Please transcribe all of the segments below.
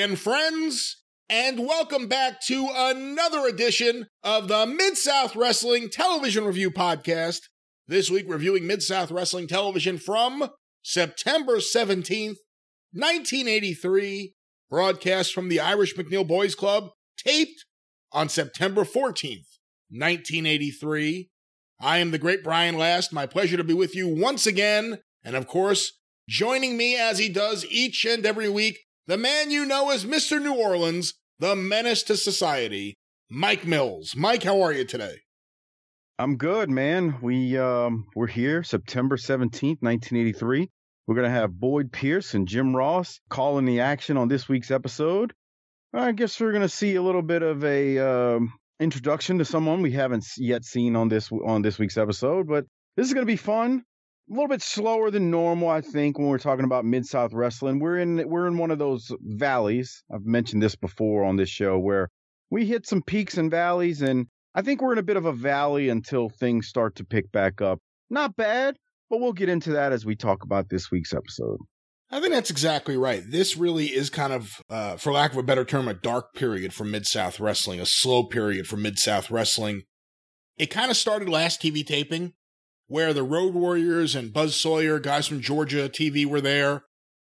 Again, friends, and welcome back to another edition of the Mid South Wrestling Television Review Podcast. This week, reviewing Mid South Wrestling Television from September 17th, 1983, broadcast from the Irish McNeil Boys Club, taped on September 14th, 1983. I am the great Brian Last. My pleasure to be with you once again. And of course, joining me as he does each and every week the man you know as Mr. New Orleans, the menace to society, Mike Mills. Mike, how are you today? I'm good, man. We um we're here September 17th, 1983. We're going to have Boyd Pierce and Jim Ross calling the action on this week's episode. I guess we're going to see a little bit of a um, introduction to someone we haven't yet seen on this on this week's episode, but this is going to be fun a little bit slower than normal, I think, when we're talking about Mid South wrestling. We're in we're in one of those valleys. I've mentioned this before on this show where we hit some peaks and valleys, and I think we're in a bit of a valley until things start to pick back up. Not bad, but we'll get into that as we talk about this week's episode. I think that's exactly right. This really is kind of, uh, for lack of a better term, a dark period for Mid South wrestling, a slow period for Mid South wrestling. It kind of started last TV taping where the Road Warriors and Buzz Sawyer, guys from Georgia TV, were there.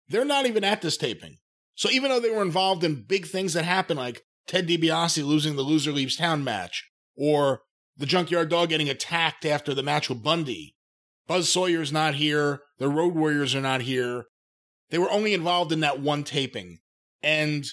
They're not even at this taping. So even though they were involved in big things that happened, like Ted DiBiase losing the Loser Leaves Town match, or the Junkyard Dog getting attacked after the match with Bundy, Buzz Sawyer's not here. The Road Warriors are not here. They were only involved in that one taping. And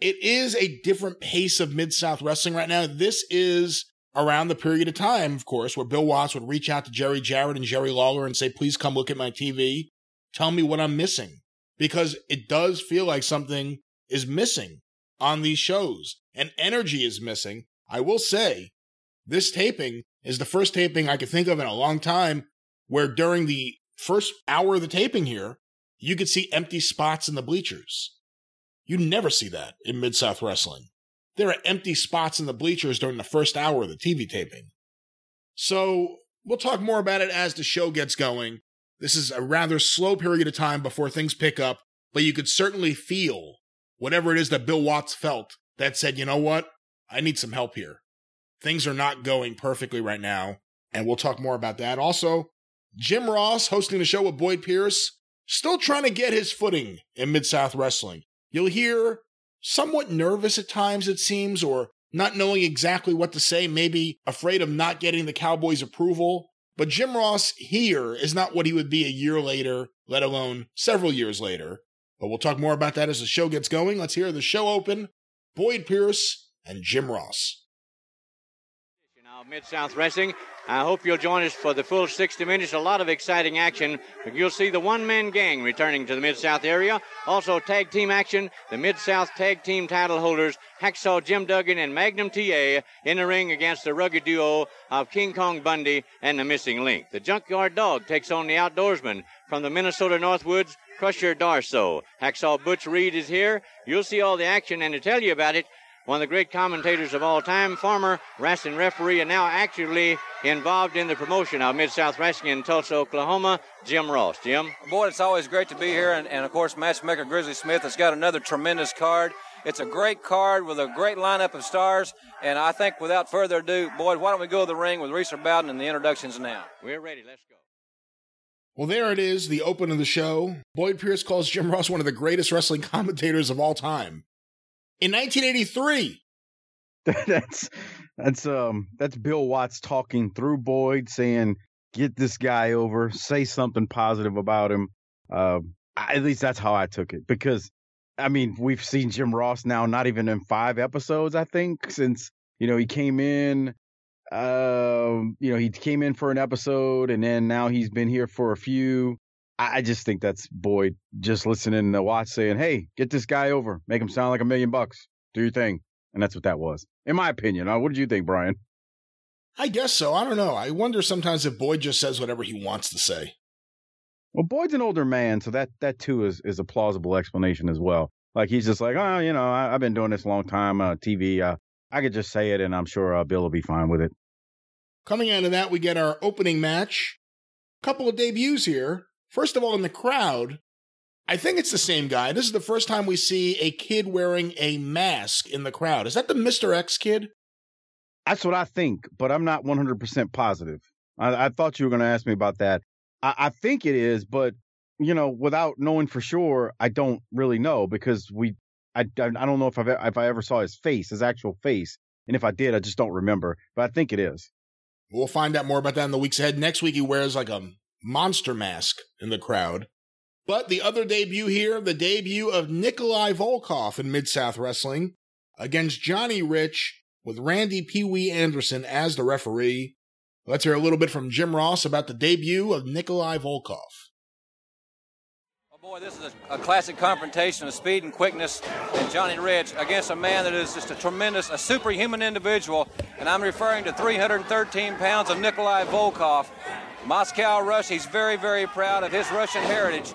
it is a different pace of Mid South wrestling right now. This is around the period of time, of course, where Bill Watts would reach out to Jerry Jarrett and Jerry Lawler and say, please come look at my TV. Tell me what I'm missing. Because it does feel like something is missing on these shows and energy is missing. I will say this taping is the first taping I could think of in a long time where during the first hour of the taping here, you could see empty spots in the bleachers. You never see that in Mid South Wrestling there are empty spots in the bleachers during the first hour of the TV taping. So we'll talk more about it as the show gets going. This is a rather slow period of time before things pick up, but you could certainly feel whatever it is that Bill Watts felt that said, you know what? I need some help here. Things are not going perfectly right now. And we'll talk more about that. Also, Jim Ross hosting the show with Boyd Pierce, still trying to get his footing in Mid South Wrestling. You'll hear somewhat nervous at times, it seems, or not knowing exactly what to say, maybe afraid of not getting the Cowboys' approval. But Jim Ross here is not what he would be a year later, let alone several years later. But we'll talk more about that as the show gets going. Let's hear the show open Boyd Pierce and Jim Ross. Mid South Wrestling I hope you'll join us for the full 60 minutes. A lot of exciting action. You'll see the one man gang returning to the Mid South area. Also, tag team action. The Mid South tag team title holders, Hacksaw Jim Duggan and Magnum TA, in the ring against the rugged duo of King Kong Bundy and the Missing Link. The Junkyard Dog takes on the outdoorsman from the Minnesota Northwoods, Crusher Darsow. Hacksaw Butch Reed is here. You'll see all the action, and to tell you about it, one of the great commentators of all time, former wrestling referee, and now actively involved in the promotion of Mid South Wrestling in Tulsa, Oklahoma, Jim Ross. Jim? Boy, it's always great to be here, and, and of course, matchmaker Grizzly Smith has got another tremendous card. It's a great card with a great lineup of stars, and I think without further ado, Boyd, why don't we go to the ring with Reeser Bowden and the introductions now? We're ready. Let's go. Well, there it is, the open of the show. Boyd Pierce calls Jim Ross one of the greatest wrestling commentators of all time in 1983. that's that's um that's Bill Watts talking through Boyd saying get this guy over, say something positive about him. Uh, at least that's how I took it because I mean we've seen Jim Ross now not even in five episodes I think since you know he came in. Um, you know he came in for an episode and then now he's been here for a few. I just think that's Boyd just listening to Watts saying, "Hey, get this guy over, make him sound like a million bucks, do your thing," and that's what that was, in my opinion. Uh, what did you think, Brian? I guess so. I don't know. I wonder sometimes if Boyd just says whatever he wants to say. Well, Boyd's an older man, so that that too is is a plausible explanation as well. Like he's just like, oh, you know, I, have been doing this a long time, uh, TV. Uh, I could just say it, and I'm sure uh, Bill will be fine with it. Coming out of that, we get our opening match. Couple of debuts here. First of all, in the crowd, I think it's the same guy. This is the first time we see a kid wearing a mask in the crowd. Is that the Mr. X kid? That's what I think, but I'm not 100% positive. I, I thought you were going to ask me about that. I, I think it is, but you know, without knowing for sure, I don't really know because we, I, I don't know if I've if I ever saw his face, his actual face, and if I did, I just don't remember. But I think it is. We'll find out more about that in the weeks ahead. Next week, he wears like a monster mask in the crowd. But the other debut here, the debut of Nikolai Volkov in Mid South Wrestling against Johnny Rich with Randy Pee Wee Anderson as the referee. Let's hear a little bit from Jim Ross about the debut of Nikolai Volkov. Oh boy, this is a, a, classic confrontation of speed and quickness and Johnny Rich against a man that is just a tremendous, a superhuman individual. And I'm referring to 313 pounds of Nikolai Volkov. Moscow Rush, he's very, very proud of his Russian heritage.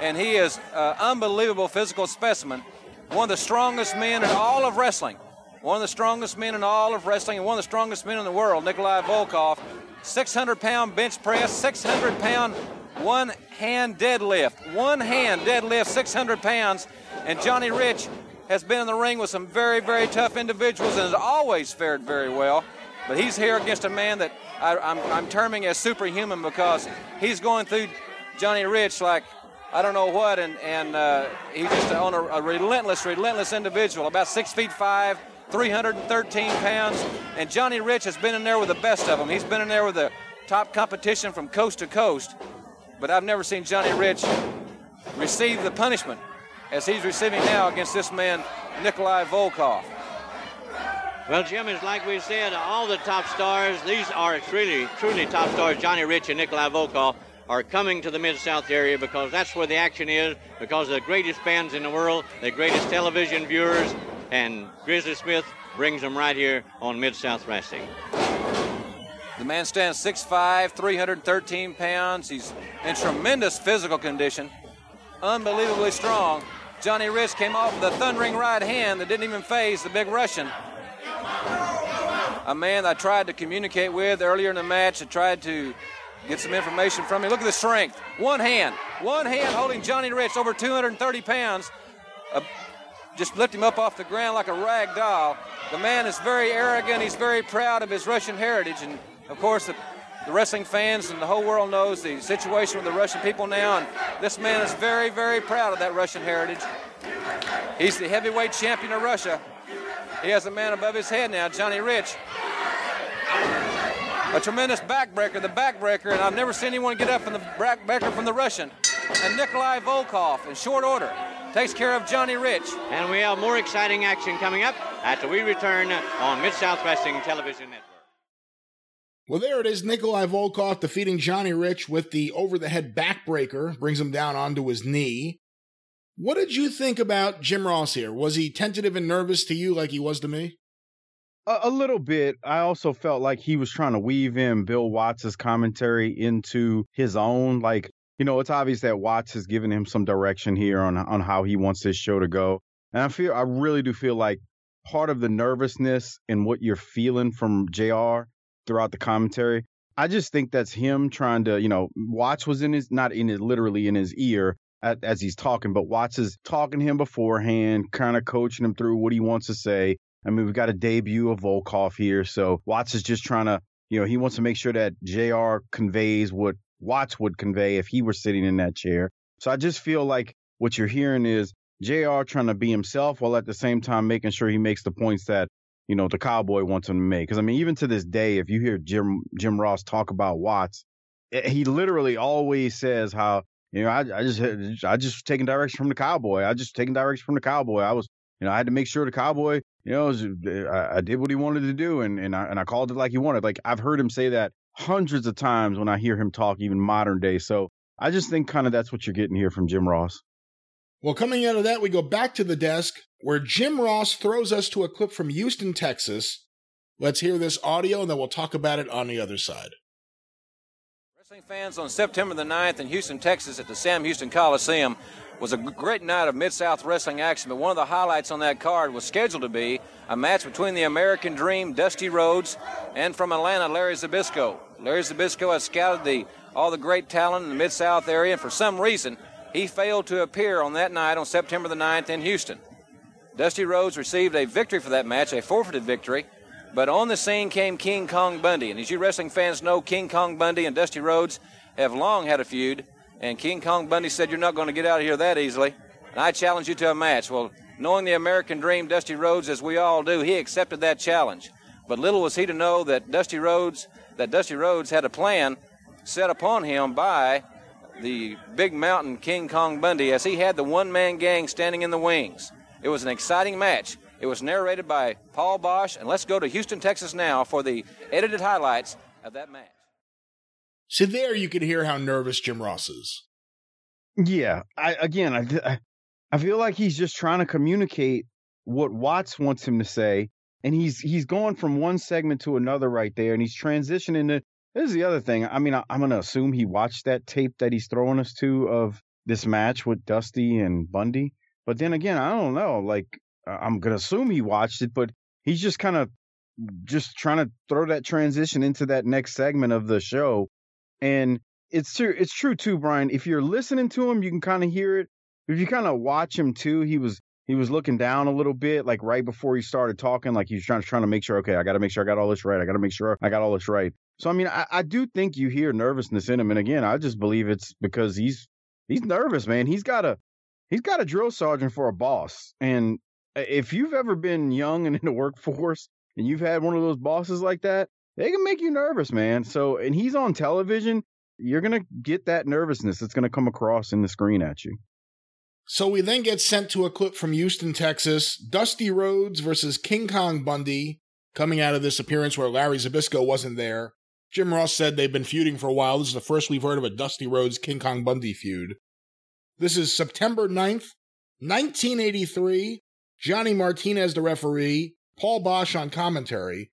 And he is an unbelievable physical specimen. One of the strongest men in all of wrestling one of the strongest men in all of wrestling and one of the strongest men in the world, Nikolai Volkov. 600 pound bench press, 600 pound one hand deadlift. One hand deadlift, 600 pounds. And Johnny Rich has been in the ring with some very, very tough individuals and has always fared very well. But he's here against a man that I, am terming as superhuman because he's going through Johnny Rich like I don't know what, and, and uh, he's just on a, a relentless, relentless individual, about six feet five, 313 pounds. And Johnny Rich has been in there with the best of them. He's been in there with the top competition from coast to coast. But I've never seen Johnny Rich receive the punishment as he's receiving now against this man, Nikolai Volkov. Well, Jim, is like we said, all the top stars, these are truly, truly top stars, Johnny Rich and Nikolai Volkov, are coming to the Mid-South area because that's where the action is, because the greatest fans in the world, the greatest television viewers, and Grizzly Smith brings them right here on Mid South Wrestling. The man stands 6'5, 313 pounds. He's in tremendous physical condition, unbelievably strong. Johnny Rich came off with a thundering right hand that didn't even faze the big Russian. A man I tried to communicate with earlier in the match. I tried to get some information from him. Look at the strength. One hand, one hand holding Johnny Rich over 230 pounds. A just lift him up off the ground like a rag doll. The man is very arrogant. He's very proud of his Russian heritage. And of course, the, the wrestling fans and the whole world knows the situation with the Russian people now. And this man is very, very proud of that Russian heritage. He's the heavyweight champion of Russia. He has a man above his head now, Johnny Rich. A tremendous backbreaker, the backbreaker, and I've never seen anyone get up from the backbreaker from the Russian. And Nikolai Volkov in short order takes care of Johnny Rich. And we have more exciting action coming up after we return on Mid South Wrestling Television Network. Well, there it is. Nikolai Volkov defeating Johnny Rich with the over the head backbreaker, brings him down onto his knee. What did you think about Jim Ross here? Was he tentative and nervous to you like he was to me? A, a little bit. I also felt like he was trying to weave in Bill Watts' commentary into his own. Like you know, it's obvious that Watts has given him some direction here on on how he wants this show to go. And I feel I really do feel like part of the nervousness and what you're feeling from JR throughout the commentary, I just think that's him trying to, you know, Watts was in his not in his literally in his ear as he's talking, but Watts is talking to him beforehand, kind of coaching him through what he wants to say. I mean, we've got a debut of Volkov here, so Watts is just trying to, you know, he wants to make sure that JR conveys what Watts would convey if he were sitting in that chair. So I just feel like what you're hearing is JR trying to be himself while at the same time making sure he makes the points that, you know, the cowboy wants him to make. Because I mean, even to this day, if you hear Jim Jim Ross talk about Watts, eh, he literally always says how, you know, I, I just I just taking direction from the cowboy. I just taking direction from the cowboy. I was, you know, I had to make sure the cowboy, you know, was, I, I did what he wanted to do and, and I and I called it like he wanted. Like I've heard him say that hundreds of times when I hear him talk, even modern day. So I just think kind of that's what you're getting here from Jim Ross. Well, coming out of that, we go back to the desk where Jim Ross throws us to a clip from Houston, Texas. Let's hear this audio and then we'll talk about it on the other side. Fans on September the 9th in Houston, Texas at the Sam Houston Coliseum was a great night of Mid South wrestling action, but one of the highlights on that card was scheduled to be a match between the American Dream, Dusty Rhodes, and from Atlanta, Larry Zbyszko. Larry Zbyszko has scouted the all the great talent in the Mid South area, and for some reason, he failed to appear on that night on September the 9th in Houston. Dusty Rhodes received a victory for that match, a forfeited victory, but on the scene came King Kong Bundy. And as you wrestling fans know, King Kong Bundy and Dusty Rhodes have long had a feud. And King Kong Bundy said, You're not going to get out of here that easily. And I challenge you to a match. Well, knowing the American dream, Dusty Rhodes, as we all do, he accepted that challenge. But little was he to know that Dusty Rhodes, that Dusty Rhodes had a plan set upon him by the big mountain King Kong Bundy as he had the one man gang standing in the wings. It was an exciting match. It was narrated by Paul Boesch. And let's go to Houston, Texas now for the edited highlights of that match. So there you can hear how nervous Jim Ross is. Yeah, I again, I I feel like he's just trying to communicate what Watts wants him to say, and he's he's going from one segment to another right there, and he's transitioning to. This is the other thing. I mean, I, I'm gonna assume he watched that tape that he's throwing us to of this match with Dusty and Bundy, but then again, I don't know. Like, I'm gonna assume he watched it, but he's just kind of just trying to throw that transition into that next segment of the show and it's true. It's true too, Brian. If you're listening to him, you can kind of hear it. If you kind of watch him too, he was he was looking down a little bit, like right before he started talking, like he was trying to trying to make sure. Okay, I got to make sure I got all this right. I got to make sure I got all this right. So I mean, I, I do think you hear nervousness in him, and again, I just believe it's because he's he's nervous, man. He's got a he's got a drill sergeant for a boss, and if you've ever been young and in the workforce and you've had one of those bosses like that, they can make you nervous, man. So, and he's on television, you're going to get that nervousness that's going to come across in the screen at you. So we then get sent to a clip from Houston, Texas. Dusty Rhodes versus King Kong Bundy coming out of this appearance where Larry Zbyszko wasn't there. Jim Ross said they've been feuding for a while. This is the first we've heard of a Dusty Rhodes King Kong Bundy feud. This is September 9th, 1983. Johnny Martinez, the referee, Paul Boesch on commentary.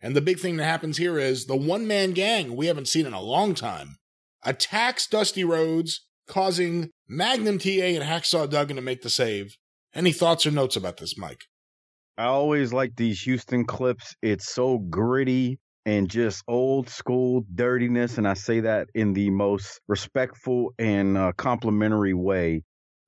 And the big thing that happens here is the one man gang we haven't seen in a long time attacks Dusty Rhodes, causing Magnum TA and Hacksaw Duggan to make the save. Any thoughts or notes about this, Mike? I always like these Houston clips. It's so gritty and just old school dirtiness. And I say that in the most respectful and uh, complimentary way.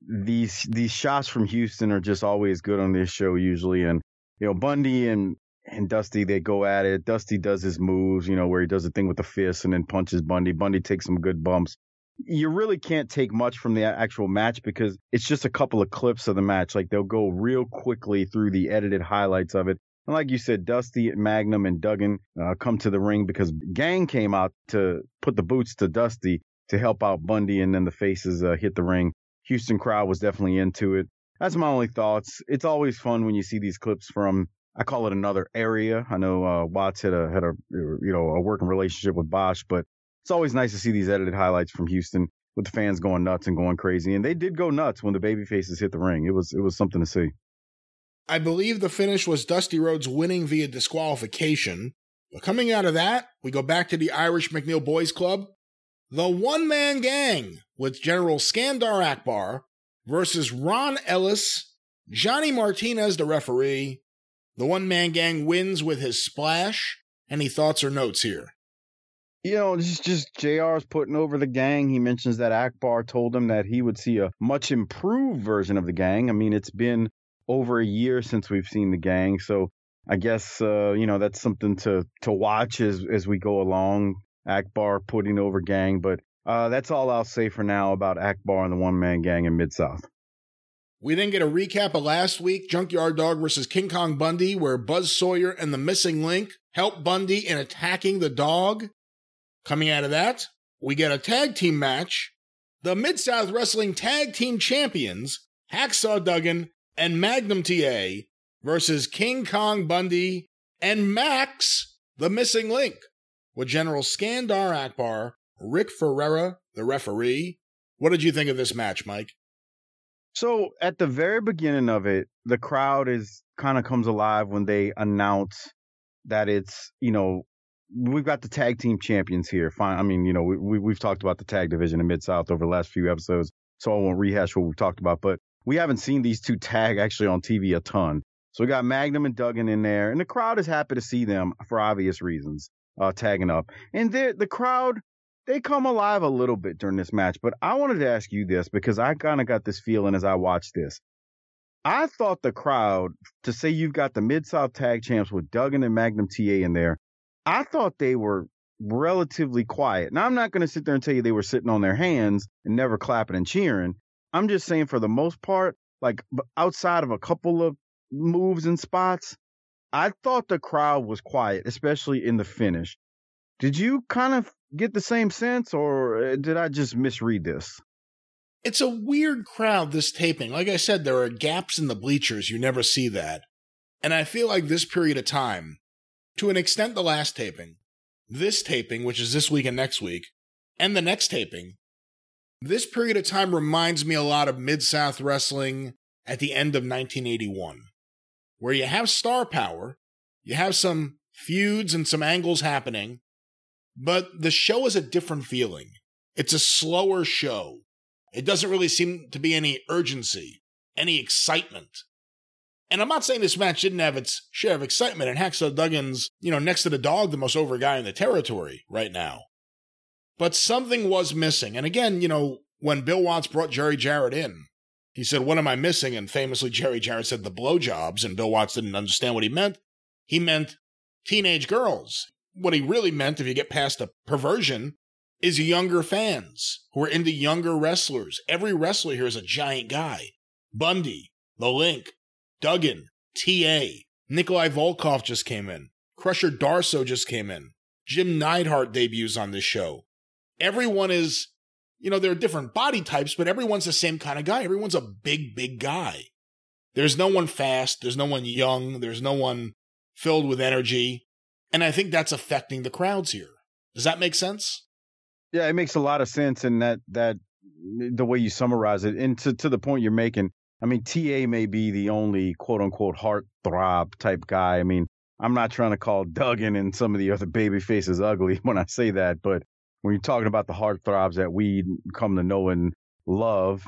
These these shots from Houston are just always good on this show usually. And you know, Bundy and and Dusty, they go at it. Dusty does his moves, you know, where he does the thing with the fist and then punches Bundy. Bundy takes some good bumps. You really can't take much from the actual match because it's just a couple of clips of the match. Like they'll go real quickly through the edited highlights of it. And like you said, Dusty, Magnum, and Duggan uh, come to the ring because Gang came out to put the boots to Dusty to help out Bundy, and then the faces uh, hit the ring. Houston crowd was definitely into it. That's my only thoughts. It's always fun when you see these clips from I call it another area. I know uh, Watts had a had a you know a working relationship with Boesch, but it's always nice to see these edited highlights from Houston with the fans going nuts and going crazy. And they did go nuts when the baby faces hit the ring. It was it was something to see. I believe the finish was Dusty Rhodes winning via disqualification. But coming out of that, we go back to the Irish McNeil Boys Club. The one man gang with General Skandar Akbar versus Ron Ellis, Johnny Martinez, the referee, the one man gang wins with his splash. Any thoughts or notes here? You know, this is just JR's putting over the gang. He mentions that Akbar told him that he would see a much improved version of the gang. I mean, it's been over a year since we've seen the gang, so I guess uh, you know that's something to to watch as as we go along. Akbar putting over gang, but uh, that's all I'll say for now about Akbar and the one man gang in Mid South. We then get a recap of last week Junkyard Dog versus King Kong Bundy, where Buzz Sawyer and the Missing Link help Bundy in attacking the dog. Coming out of that, we get a tag team match. The Mid South Wrestling Tag Team Champions, Hacksaw Duggan and Magnum TA, versus King Kong Bundy and Max, the Missing Link, with General Skandar Akbar, Rick Ferreira, the referee. What did you think of this match, Mike? So at the very beginning of it, the crowd is kind of comes alive when they announce that it's you know we've got the tag team champions here. Fine, I mean you know we, we have talked about the tag division in Mid South over the last few episodes, so I won't rehash what we've talked about. But we haven't seen these two tag actually on TV a ton. So we got Magnum and Duggan in there, and the crowd is happy to see them for obvious reasons, uh, tagging up. And the the crowd they come alive a little bit during this match. But I wanted to ask you this because I kind of got this feeling as I watched this. I thought the crowd, to say you've got the Mid South Tag Champs with Duggan and Magnum TA in there, I thought they were relatively quiet. Now, I'm not going to sit there and tell you they were sitting on their hands and never clapping and cheering. I'm just saying, for the most part, like outside of a couple of moves and spots, I thought the crowd was quiet, especially in the finish. Did you kind of get the same sense, or uh, did I just misread this? It's a weird crowd, this taping. Like I said, there are gaps in the bleachers. You never see that. And I feel like this period of time, to an extent, the last taping, this taping, which is this week and next week, and the next taping, this period of time reminds me a lot of Mid South Wrestling at the end of 1981, where you have star power, you have some feuds and some angles happening, but the show is a different feeling. It's a slower show. It doesn't really seem to be any urgency, any excitement. And I'm not saying this match didn't have its share of excitement, and Hacksaw Duggan's, you know, next to the dog, the most over guy in the territory right now. But something was missing. And again, you know, when Bill Watts brought Jerry Jarrett in, he said, What am I missing? And famously, Jerry Jarrett said the blowjobs, and Bill Watts didn't understand what he meant. He meant teenage girls. What he really meant, if you get past the perversion, is younger fans who are into younger wrestlers. Every wrestler here is a giant guy. Bundy, The Link, Duggan, T.A., Nikolai Volkov just came in. Crusher Darsow just came in. Jim Neidhart debuts on this show. Everyone is, you know, there are different body types, but everyone's the same kind of guy. Everyone's a big, big guy. There's no one fast. There's no one young. There's no one filled with energy. And I think that's affecting the crowds here. Does that make sense? Yeah, it makes a lot of sense. And that, that, the way you summarize it, and to, to the point you're making, I mean, TA may be the only quote unquote heart throb type guy. I mean, I'm not trying to call Duggan and some of the other baby faces ugly when I say that, but when you're talking about the heart throbs that we come to know and love,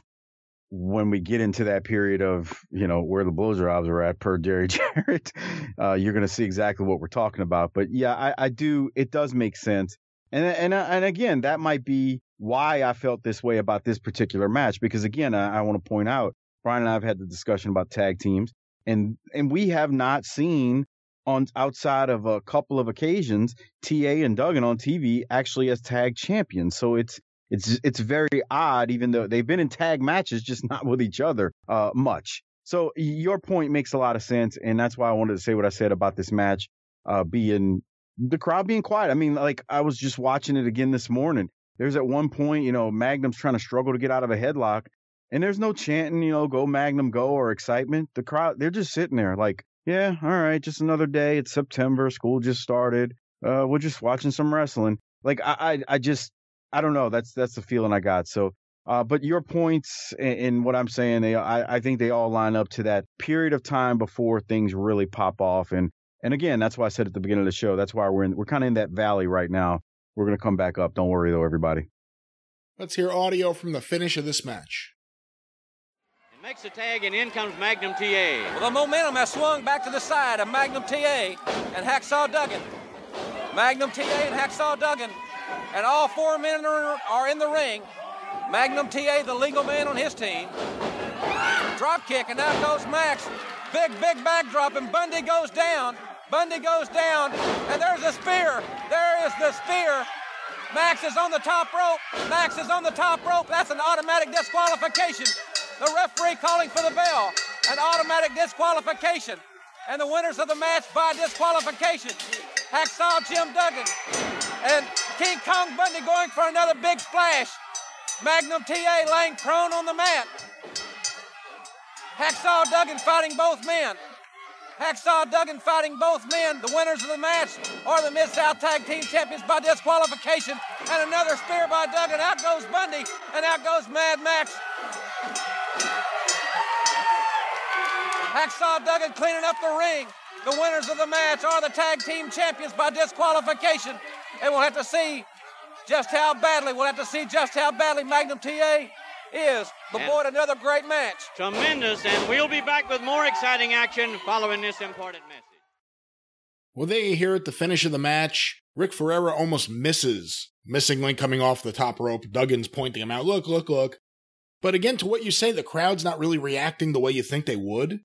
when we get into that period of, you know, where the blowjobs are at per Jerry Jarrett, uh, you're going to see exactly what we're talking about. But yeah, I, I do. It does make sense. And, and, and again, that might be why I felt this way about this particular match, because again, I, I want to point out Brian and I have had the discussion about tag teams, and and we have not seen on outside of a couple of occasions TA and Duggan on TV actually as tag champions. So it's it's it's very odd, even though they've been in tag matches, just not with each other uh, much. So your point makes a lot of sense, and that's why I wanted to say what I said about this match uh, being the crowd being quiet. I mean, like I was just watching it again this morning. There's at one point, you know, Magnum's trying to struggle to get out of a headlock, and there's no chanting, you know, go Magnum, go or excitement. The crowd, they're just sitting there like, yeah, all right, just another day. It's September. School just started. Uh, we're just watching some wrestling. Like I, I, I just, I don't know. That's that's the feeling I got. So, uh, but your points in what I'm saying, they, I, I think they all line up to that period of time before things really pop off. And and again, that's why I said at the beginning of the show, that's why we're in, we're kind of in that valley right now. We're gonna come back up. Don't worry though, everybody. Let's hear audio from the finish of this match. Makes the tag, and in comes Magnum TA. Well, the momentum has swung back to the side of Magnum TA and Hacksaw Duggan. Magnum TA and Hacksaw Duggan, and all four men are in the ring. Magnum TA, the legal man on his team. Drop kick, and out goes Max. Big, big backdrop, and Bundy goes down. Bundy goes down, and there's a spear. There is the spear. Max is on the top rope. Max is on the top rope. That's an automatic disqualification. The referee calling for the bell. An automatic disqualification. And the winners of the match by disqualification. Hacksaw Jim Duggan. And King Kong Bundy going for another big splash. Magnum TA laying prone on the mat. Hacksaw Duggan fighting both men. Hacksaw Duggan fighting both men. The winners of the match are the Mid South Tag Team Champions by disqualification. And another spear by Duggan. Out goes Bundy, and out goes Mad Max. Hacksaw Duggan cleaning up the ring. The winners of the match are the tag team champions by disqualification. And we'll have to see just how badly, we'll have to see just how badly Magnum TA is. But boy, another great match. Tremendous, and we'll be back with more exciting action following this important message. Well, there you hear at the finish of the match, Rick Ferreira almost misses Missing link coming off the top rope. Duggan's pointing him out. Look, look, look. But again, to what you say, the crowd's not really reacting the way you think they would.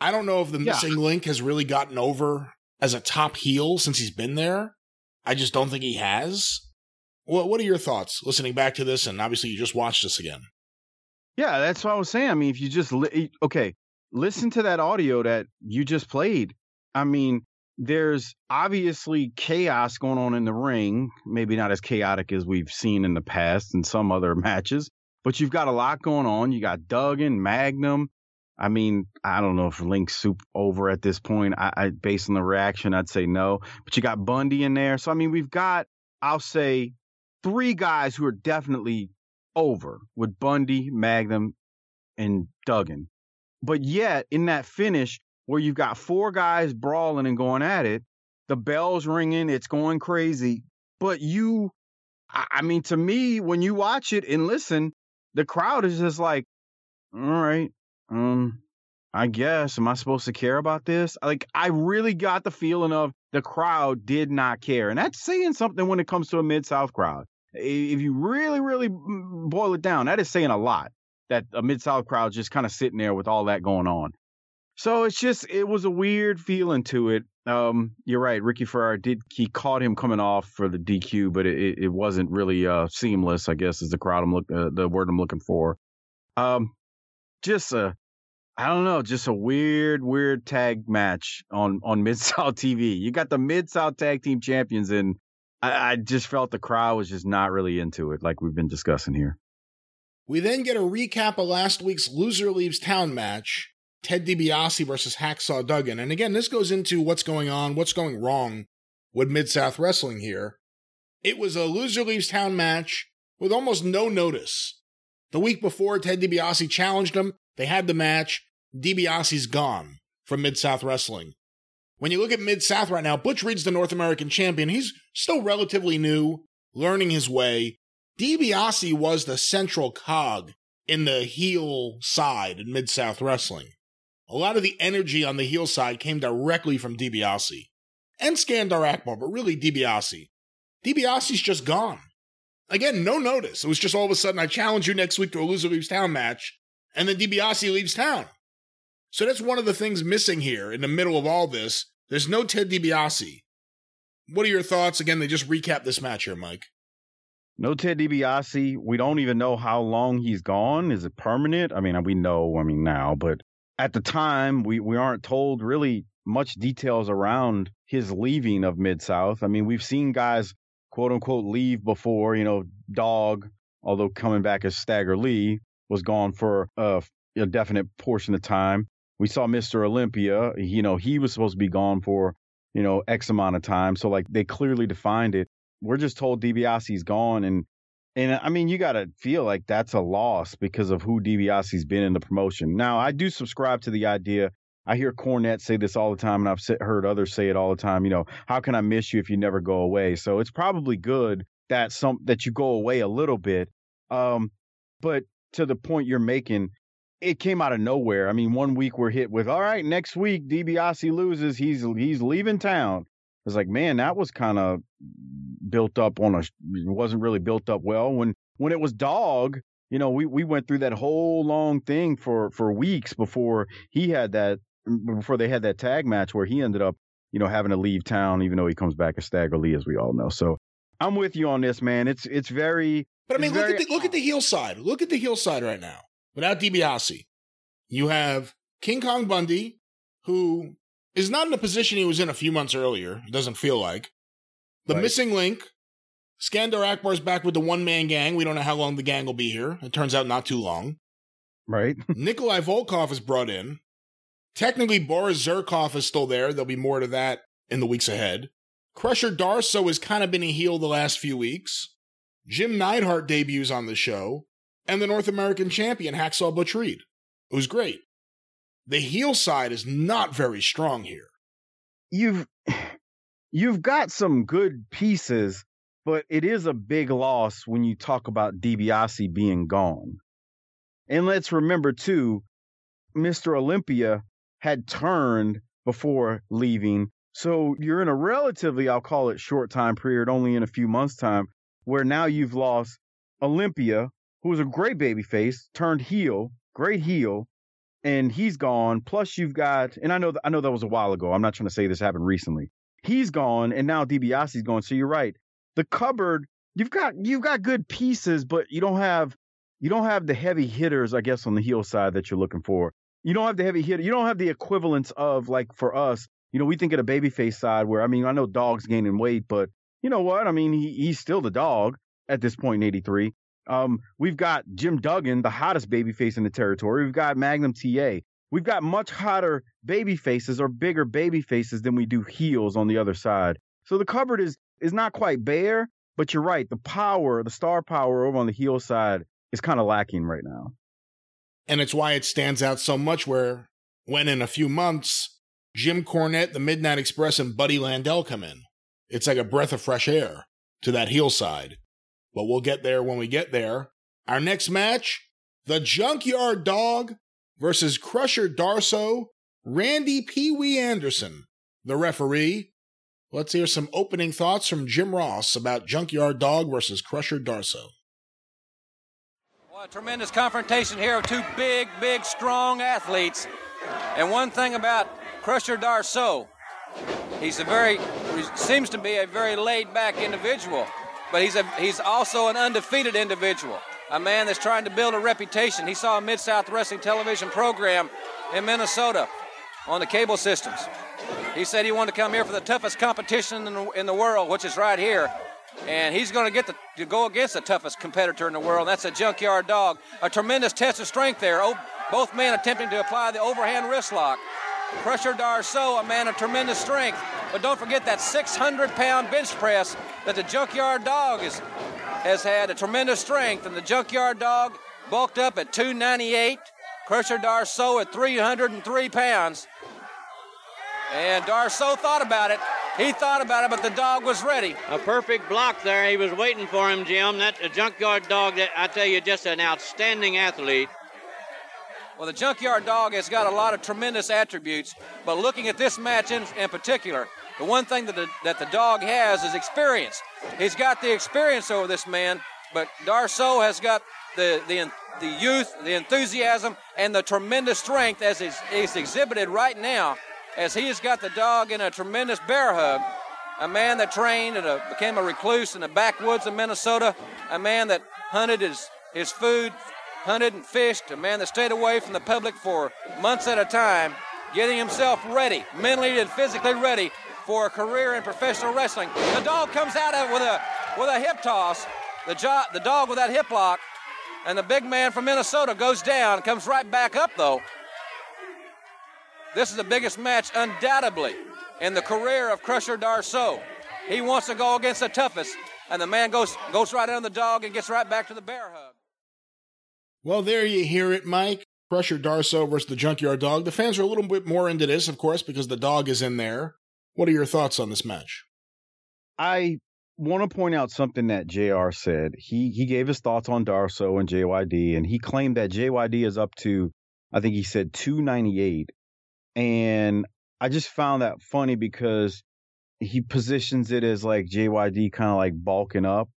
I don't know if the yeah. missing link has really gotten over as a top heel since he's been there. I just don't think he has. What What are your thoughts listening back to this? And obviously, you just watched this again. Yeah, that's what I was saying. I mean, if you just li- okay, listen to that audio that you just played. I mean, there's obviously chaos going on in the ring. Maybe not as chaotic as we've seen in the past in some other matches, but you've got a lot going on. You got Duggan, Magnum. I mean, I don't know if Link's soup over at this point. I, I based on the reaction, I'd say no. But you got Bundy in there. So I mean, we've got, I'll say, three guys who are definitely over with Bundy, Magnum, and Duggan. But yet, in that finish where you've got four guys brawling and going at it, the bell's ringing, it's going crazy. But you, I mean, to me, when you watch it and listen, the crowd is just like, all right, um, I guess. Am I supposed to care about this? Like, I really got the feeling of the crowd did not care. And that's saying something when it comes to a Mid South crowd. If you really, really boil it down, that is saying a lot that a Mid South crowd just kind of sitting there with all that going on. So it's just, it was a weird feeling to it. Um, you're right. Ricky Ferrara did, he caught him coming off for the DQ, but it, it wasn't really uh, seamless, I guess, is the crowd I'm look, uh, the word I'm looking for. Um, just a, I don't know, just a weird, weird tag match on on Mid South TV. You got the Mid South Tag Team Champions, and I, I just felt the crowd was just not really into it, like we've been discussing here. We then get a recap of last week's Loser Leaves Town match, Ted DiBiase versus Hacksaw Duggan. And again, this goes into what's going on, what's going wrong with Mid South Wrestling here. It was a Loser Leaves Town match with almost no notice. The week before, Ted DiBiase challenged him. They had the match. DiBiase's gone from Mid South Wrestling. When you look at Mid South right now, Butch Reed's the North American champion. He's still relatively new, learning his way. DiBiase was the central cog in the heel side in Mid South Wrestling. A lot of the energy on the heel side came directly from DiBiase and Skandar Akbar, but really DiBiase. DiBiase's just gone. Again, no notice. It was just all of a sudden I challenge you next week to a loser leaves town match, and then DiBiase leaves town. So that's one of the things missing here in the middle of all this. There's no Ted DiBiase. What are your thoughts? Again, they just recap this match here, Mike. No Ted DiBiase. We don't even know how long he's gone. Is it permanent? I mean, we know, I mean, now, but at the time, we, we aren't told really much details around his leaving of Mid South. I mean, we've seen guys, quote unquote, leave before, you know, Dog, although coming back as Stagger Lee, was gone for a, a definite portion of time we saw Mr. Olympia. You know, he was supposed to be gone for, you know, X amount of time. So like they clearly defined it. We're just told DiBiase's gone and and I mean, you got to feel like that's a loss because of who DiBiase's been in the promotion. Now, I do subscribe to the idea. I hear Cornette say this all the time, and I've heard others say it all the time. You know, how can I miss you if you never go away? So it's probably good that some that you go away a little bit. Um, but to the point you're making, it came out of nowhere. I mean, one week we're hit with, all right, next week DiBiase loses, he's he's leaving town. It's like, man, that was kind of built up on a wasn't really built up well. When when it was dog, you know, we we went through that whole long thing for for weeks before he had that before they had that tag match where he ended up, you know, having to leave town, even though he comes back as Stagger Lee, as we all know. So I'm with you on this, man. It's it's very. But I mean, look very, at the look at the heel side. Look at the heel side right now without DiBiase. You have King Kong Bundy, who is not in the position he was in a few months earlier. It doesn't feel like. The right. missing link. Skandar Akbar's back with the one man gang. We don't know how long the gang will be here. It turns out not too long. Right. Nikolai Volkov is brought in. Technically, Boris Zhukov is still there. There'll be more to that in the weeks ahead. Crusher Darsow has kind of been a heel the last few weeks. Jim Neidhart debuts on the show and the North American champion, Hacksaw Butch Reed. It was great. The heel side is not very strong here. You've you've got some good pieces, but it is a big loss when you talk about DiBiase being gone. And let's remember too, Mr. Olympia had turned before leaving. So you're in a relatively, I'll call it short time period, only in a few months' time, where now you've lost Olympia, who was a great baby face, turned heel, great heel, and he's gone. Plus, you've got, and I know, I know that was a while ago. I'm not trying to say this happened recently. He's gone, and now DiBiase's gone. So you're right. The cupboard, you've got, you've got good pieces, but you don't have, you don't have the heavy hitters, I guess, on the heel side that you're looking for. You don't have the heavy hitter. You don't have the equivalence of like for us. You know, we think of the babyface side where I mean, I know dog's gaining weight, but you know what? I mean, he, he's still the dog at this point in '83. Um, we've got Jim Duggan, the hottest babyface in the territory. We've got Magnum TA. We've got much hotter baby faces or bigger baby faces than we do heels on the other side. So the cupboard is is not quite bare, but you're right. The power, the star power over on the heel side is kind of lacking right now. And it's why it stands out so much where when in a few months, Jim Cornette, the Midnight Express, and Buddy Landel come in. It's like a breath of fresh air to that heel side but we'll get there when we get there. Our next match the Junkyard Dog versus Crusher Darsow, Randy Pee Wee Anderson, the referee. Let's hear some opening thoughts from Jim Ross about Junkyard Dog versus Crusher Darsow. Well, a tremendous confrontation here of two big, big, strong athletes. And one thing about Crusher Darsow, he's a very, seems to be a very laid back individual but he's a he's also an undefeated individual, a man that's trying to build a reputation. He saw a Mid South Wrestling television program in Minnesota on the cable systems. He said he wanted to come here for the toughest competition in the, in the world, which is right here. And he's going to get the, to go against the toughest competitor in the world. And that's a junkyard dog. A tremendous test of strength there. Oh, both men attempting to apply the overhand wrist lock. Crusher Darsow, a man of tremendous strength. But don't forget that 600 pound bench press that the Junkyard Dog is, has had a tremendous strength. And the Junkyard Dog bulked up at 298. Crusher Darsow at 303 pounds. And Darsow thought about it. He thought about it, but the dog was ready. A perfect block there. He was waiting for him, Jim. That a junkyard dog. That I tell you, just an outstanding athlete. Well, the Junkyard Dog has got a lot of tremendous attributes, but looking at this match in, in particular, the one thing that the, that the dog has is experience. He's got the experience over this man, but Darsow has got the, the, the youth, the enthusiasm, and the tremendous strength as he's, he's exhibited right now, as he has got the dog in a tremendous bear hug. A man that trained and a, became a recluse in the backwoods of Minnesota, a man that hunted his, his food hunted and fished, a man that stayed away from the public for months at a time, getting himself ready, mentally and physically ready for a career in professional wrestling. The dog comes out of it with a with a hip toss. The, jo- the dog with that hip lock, and the big man from Minnesota goes down, comes right back up though. This is the biggest match undoubtedly in the career of Crusher Darsow. He wants to go against the toughest, and the man goes goes right on the dog and gets right back to the bear hug. Well, there you hear it, Mike. Crusher Darsow versus the Junkyard Dog. The fans are a little bit more into this, of course, because the dog is in there. What are your thoughts on this match? I want to point out something that JR said. He he gave his thoughts on Darsow and JYD, and he claimed that JYD is up to, I think he said 298. And I just found that funny because he positions it as like JYD kind of like bulking up.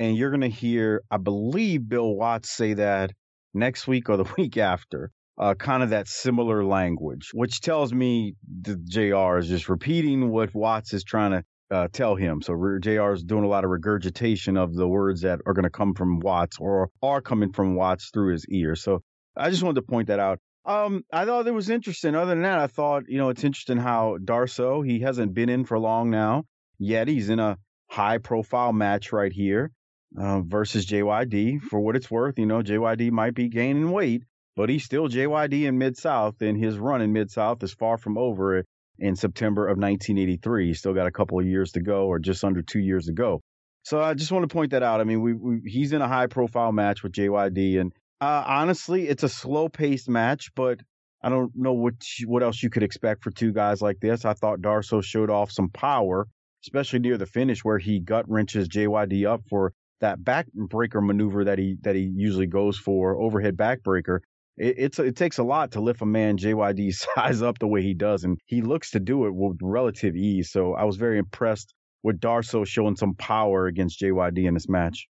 And you're going to hear, I believe, Bill Watts say that next week or the week after. Uh, kind of that similar language, which tells me the JR is just repeating what Watts is trying to uh, tell him. So JR is doing a lot of regurgitation of the words that are going to come from Watts or are coming from Watts through his ear. So I just wanted to point that out. Um, I thought it was interesting. Other than that, I thought, you know, it's interesting how Darsow he hasn't been in for long now, yet he's in a high profile match right here uh, versus JYD. For what it's worth, you know, JYD might be gaining weight, but he's still JYD in Mid South, and his run in Mid South is far from over in September of 1983. He's still got a couple of years to go, or just under two years to go. So I just want to point that out. I mean, we, we he's in a high profile match with JYD, and uh, honestly, it's a slow paced match, but I don't know what what else you could expect for two guys like this. I thought Darsow showed off some power, especially near the finish where he gut wrenches JYD up for that backbreaker maneuver that he that he usually goes for, overhead backbreaker. It, it's it takes a lot to lift a man JYD's size up the way he does, and he looks to do it with relative ease. So I was very impressed with Darsow showing some power against JYD in this match.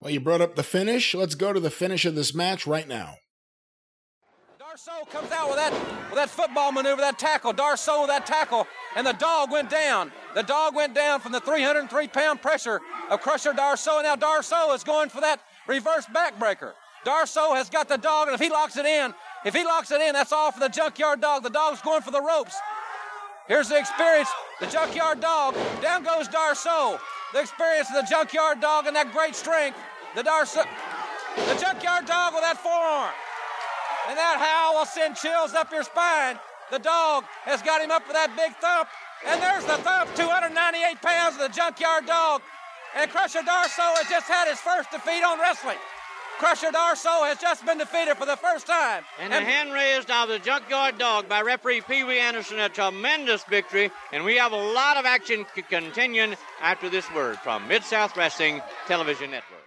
Well, you brought up the finish. Let's go to the finish of this match right now. Darsow comes out with that with that football maneuver, that tackle. Darsow with that tackle, and the dog went down. The dog went down from the 303 pound pressure of Crusher Darsow. And now Darsow is going for that reverse backbreaker. Darsow has got the dog, and if he locks it in, if he locks it in, that's all for the junkyard dog. The dog's going for the ropes. Here's the experience. The junkyard dog. Down goes Darsow. The experience of the junkyard dog and that great strength. The Darsow. The junkyard dog with that forearm. And that howl will send chills up your spine. The dog has got him up for that big thump. And there's the thump, 298 pounds of the junkyard dog. And Crusher Darsow has just had his first defeat on wrestling. Crusher Darsow has just been defeated for the first time. And, and the hand raised of the junkyard dog by referee Pee Wee Anderson, a tremendous victory. And we have a lot of action continuing after this word from Mid South Wrestling Television Network.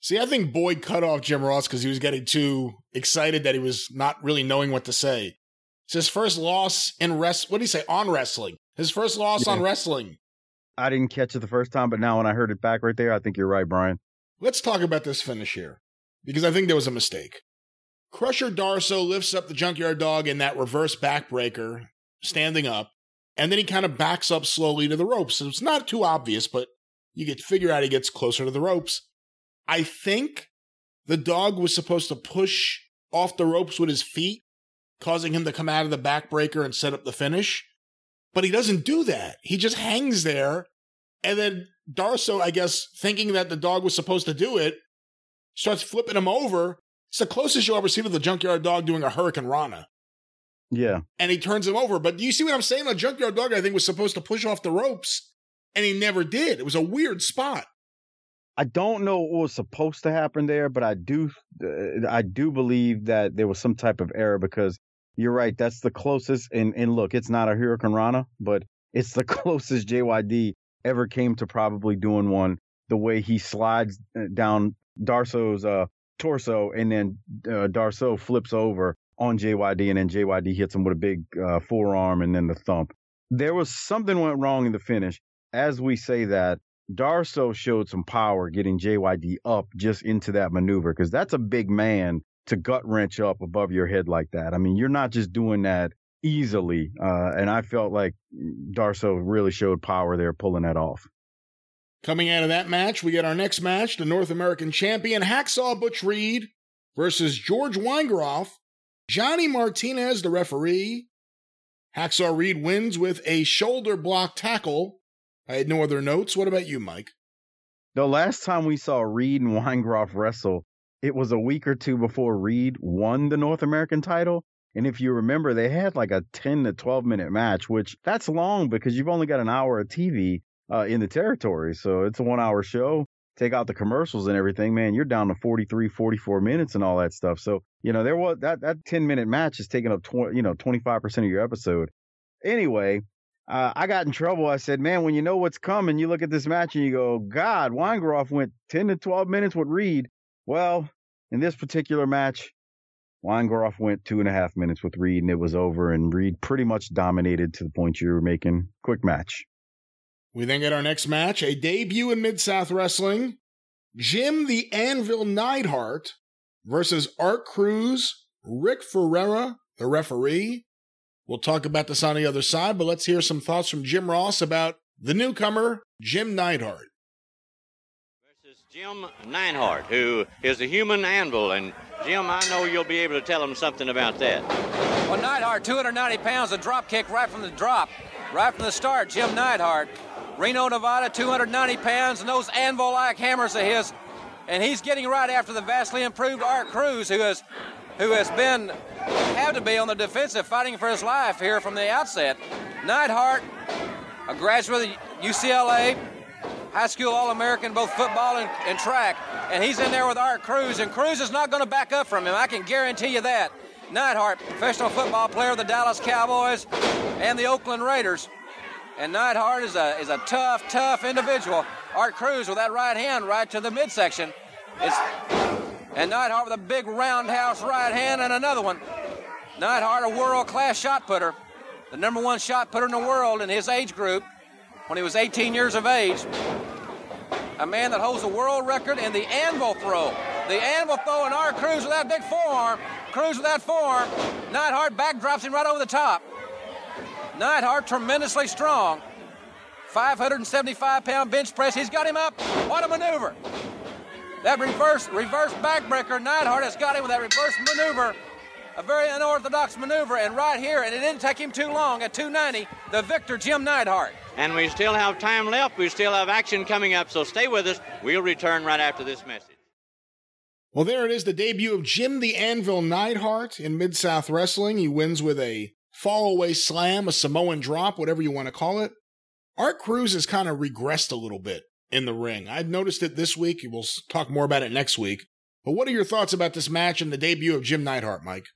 See, I think Boyd cut off Jim Ross because he was getting too excited that he was not really knowing what to say. It's his first loss in rest. What did he say on wrestling? His first loss yeah. on wrestling. I didn't catch it the first time, but now when I heard it back right there, I think you're right, Brian. Let's talk about this finish here because I think there was a mistake. Crusher Darsow lifts up the junkyard dog in that reverse backbreaker, standing up, and then he kind of backs up slowly to the ropes. So it's not too obvious, but you get to figure out he gets closer to the ropes. I think the dog was supposed to push off the ropes with his feet, causing him to come out of the backbreaker and set up the finish. But he doesn't do that. He just hangs there. And then Darsow, I guess, thinking that the dog was supposed to do it, starts flipping him over. It's the closest you'll ever see to the junkyard dog doing a hurricanrana. Yeah. And he turns him over. But do you see what I'm saying? The junkyard dog, I think, was supposed to push off the ropes, and he never did. It was a weird spot. I don't know what was supposed to happen there, but I do uh, I do believe that there was some type of error because you're right. That's the closest. And and look, it's not a hurricanrana, but it's the closest JYD ever came to probably doing one. The way he slides uh, down Darsow's uh, torso, and then uh, Darsow flips over on JYD, and then JYD hits him with a big uh, forearm, and then the thump. There was something went wrong in the finish. As we say that, Darsow showed some power getting JYD up just into that maneuver because that's a big man to gut wrench up above your head like that. I mean, you're not just doing that easily. Uh, and I felt like Darsow really showed power there pulling that off. Coming out of that match, we get our next match the North American champion Hacksaw Butch Reed versus George Weingeroff. Johnny Martinez, the referee. Hacksaw Reed wins with a shoulder block tackle I had no other notes. What about you, Mike? The last time we saw Reed and Weingeroff wrestle, it was a week or two before Reed won the North American title. And if you remember, they had like a 10 to 12 minute match, which that's long because you've only got an hour of TV uh, in the territory. So it's a one hour show. Take out the commercials and everything, man, you're down to 43, 44 minutes and all that stuff. So, you know, there was that, that 10 minute match is taking up, 20, you know, 25% of your episode. Anyway, uh, I got in trouble. I said, man, when you know what's coming, you look at this match and you go, God, Weingeroff went 10 to 12 minutes with Reed. Well, in this particular match, Weingeroff went two and a half minutes with Reed and it was over, and Reed pretty much dominated to the point you were making. Quick match. We then get our next match, a debut in Mid South Wrestling. Jim the Anvil Neidhart versus Art Crews, Rick Ferreira, the referee, We'll talk about this on the other side, but let's hear some thoughts from Jim Ross about the newcomer, Jim Neidhart. Versus Jim Neidhart, who is a human anvil. And Jim, I know you'll be able to tell him something about that. Well, Neidhart, 290 pounds, a drop kick right from the drop, right from the start. Jim Neidhart, Reno, Nevada, 290 pounds, and those anvil like hammers of his. And he's getting right after the vastly improved Art Crews, who has who has been had to be on the defensive fighting for his life here from the outset. Neidhart, a graduate of UCLA, high school All American, both football and, and, track, and he's in there with Art Crews, and Crews is not going to back up from him. I can guarantee you that. Neidhart, professional football player of the Dallas Cowboys and the Oakland Raiders. And Neidhart is a, is a tough, tough individual. Art Crews with that right hand right to the midsection. It's and Neidhart with a big roundhouse right hand and another one. Neidhart, a world class shot putter, the number one shot putter in the world in his age group. when he was 18 years of age. A man that holds the world record in the anvil throw. The anvil throw and our Crews with that big forearm. Crews with that forearm. Neidhart backdrops him right over the top. Neidhart tremendously strong. 575 pound bench press. He's got him up. What a maneuver. That reverse reverse backbreaker, Neidhart has got him with that reverse maneuver. A very unorthodox maneuver, and right here, and it didn't take him too long at 290, the victor, Jim Neidhart. And we still have time left. We still have action coming up, so stay with us. We'll return right after this message. Well, there it is, the debut of Jim the Anvil Neidhart in Mid South Wrestling. He wins with a fall away slam, a Samoan drop, whatever you want to call it. Art Crews has kind of regressed a little bit in the ring. I've noticed it this week. We'll talk more about it next week. But what are your thoughts about this match and the debut of Jim Neidhart, Mike?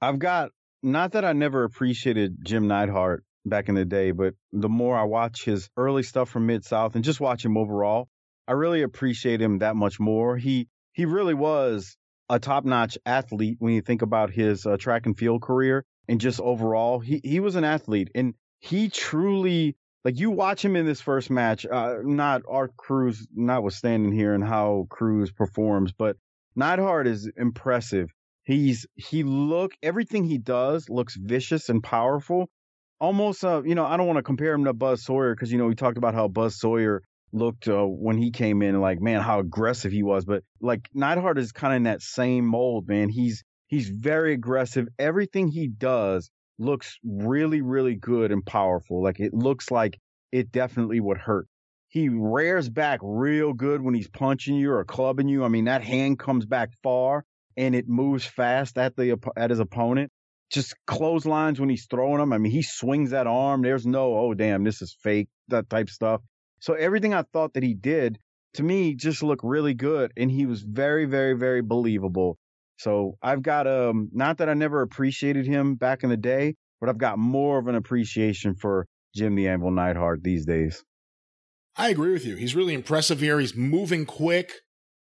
I've got not that I never appreciated Jim Neidhart back in the day, but the more I watch his early stuff from Mid South and just watch him overall, I really appreciate him that much more. He he really was a top notch athlete when you think about his uh, track and field career and just overall. He he was an athlete and he truly like you watch him in this first match. Uh, not Art Crews, notwithstanding here and how Crews performs, but Neidhart is impressive. He's he look everything he does looks vicious and powerful. Almost, uh, you know, I don't want to compare him to Buzz Sawyer because you know we talked about how Buzz Sawyer looked uh, when he came in, like man, how aggressive he was. But like Neidhart is kind of in that same mold, man. He's he's very aggressive. Everything he does looks really, really good and powerful. Like it looks like it definitely would hurt. He rears back real good when he's punching you or clubbing you. I mean, that hand comes back far and it moves fast at the at his opponent. Just clotheslines when he's throwing them. I mean, he swings that arm. There's no, oh damn, this is fake, that type stuff. So everything I thought that he did to me just looked really good, and he was very, very, very believable. So I've got um not that I never appreciated him back in the day, but I've got more of an appreciation for Jim the Anvil Neidhart these days. I agree with you. He's really impressive here. He's moving quick.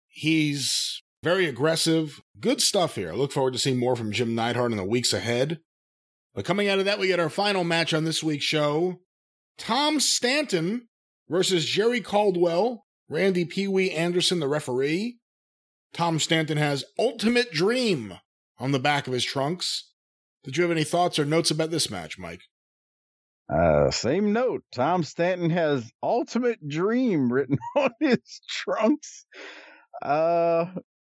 He's very aggressive. Good stuff here. I look forward to seeing more from Jim Neidhart in the weeks ahead. But coming out of that, we get our final match on this week's show. Tom Stanton versus Jerry Caldwell, Randy Pee Wee Anderson, the referee. Tom Stanton has Ultimate Dream on the back of his trunks. Did you have any thoughts or notes about this match, Mike? Uh, same note. Tom Stanton has Ultimate Dream written on his trunks. Uh,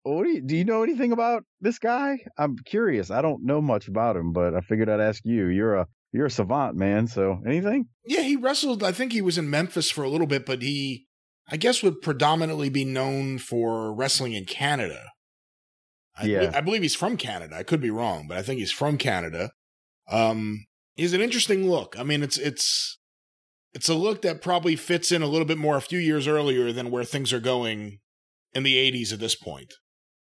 what do you, do you know anything about this guy? I'm curious. I don't know much about him, but I figured I'd ask you. You're a you're a savant, man. So anything? Yeah, he wrestled. I think he was in Memphis for a little bit, but he I guess would predominantly be known for wrestling in Canada. I, yeah. I believe he's from Canada. I could be wrong, but I think he's from Canada. Um, he's an interesting look. I mean, it's it's it's a look that probably fits in a little bit more a few years earlier than where things are going in the 80s at this point.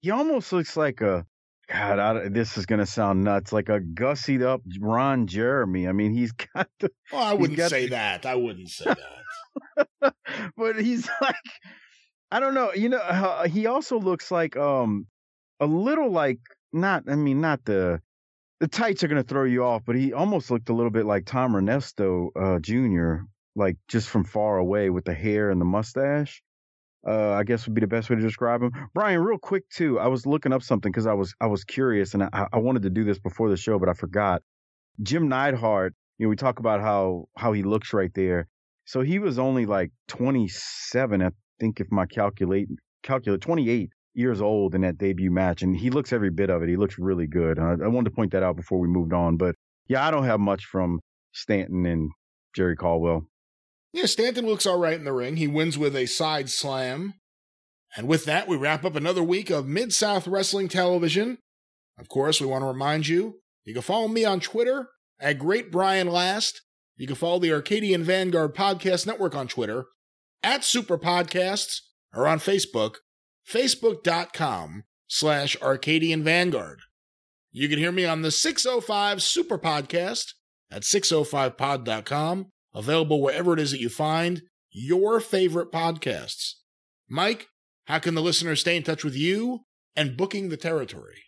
He almost looks like a God. I, this is gonna sound nuts, like a gussied up Ron Jeremy. I mean, he's got the. Well, I wouldn't say the, that. I wouldn't say that. but he's like, I don't know. You know, uh, he also looks like um a little like not. I mean, not the the tights are gonna throw you off, but he almost looked a little bit like Tom Ernesto uh, Jr. Like just from far away with the hair and the mustache. Uh, I guess would be the best way to describe him. Brian, real quick too. I was looking up something because I was I was curious and I, I wanted to do this before the show, but I forgot. Jim Neidhart. You know, we talk about how how he looks right there. So he was only like 27, I think, if my calculate calculate 28 years old in that debut match, and he looks every bit of it. He looks really good. I, I wanted to point that out before we moved on, but yeah, I don't have much from Stanton and Jerry Caldwell. Yeah, Stanton looks all right in the ring. He wins with a side slam. And with that, we wrap up another week of Mid South Wrestling Television. Of course, we want to remind you you can follow me on Twitter at Great Brian Last. You can follow the Arcadian Vanguard Podcast Network on Twitter, at Super Podcasts, or on Facebook, facebook.com slash Arcadian Vanguard. You can hear me on the 605 Super Podcast at 605pod.com, available wherever it is that you find your favorite podcasts. Mike, how can the listeners stay in touch with you and booking the territory?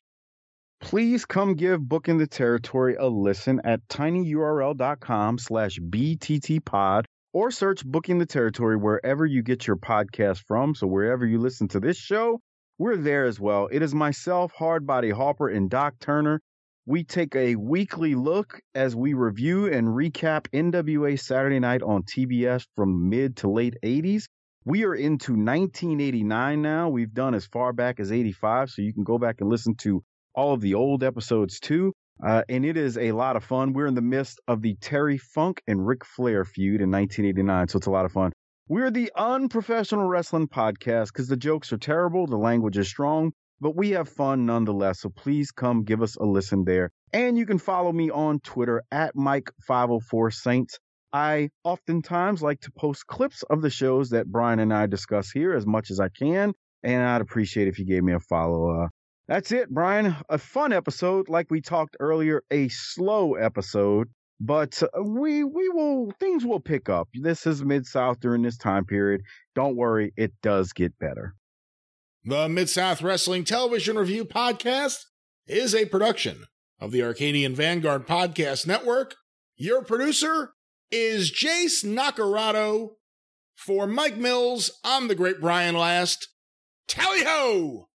please come give Booking the Territory a listen at tinyurl.com slash bttpod or search Booking the Territory wherever you get your podcast from. So wherever you listen to this show, we're there as well. It is myself, Hardbody Harper, and Doc Turner. We take a weekly look as we review and recap NWA Saturday Night on TBS from mid to late 80s. We are into 1989 now. We've done as far back as 85, so you can go back and listen to all of the old episodes too. Uh, and it is a lot of fun. We're in the midst of the Terry Funk and Ric Flair feud in 1989, so it's a lot of fun. We're the unprofessional wrestling podcast because the jokes are terrible, the language is strong, but we have fun nonetheless. So please come give us a listen there. And you can follow me on Twitter at Mike504Saints. I oftentimes like to post clips of the shows that Brian and I discuss here as much as I can, and I'd appreciate if you gave me a follow. Uh, that's it, Brian. A fun episode, like we talked earlier, a slow episode, but uh, we we will things will pick up. This is Mid South during this time period. Don't worry, it does get better. The Mid South Wrestling Television Review Podcast is a production of the Arcadian Vanguard Podcast Network. Your producer is Jace Nacarado. For Mike Mills, I'm the great Brian Last. Tally ho!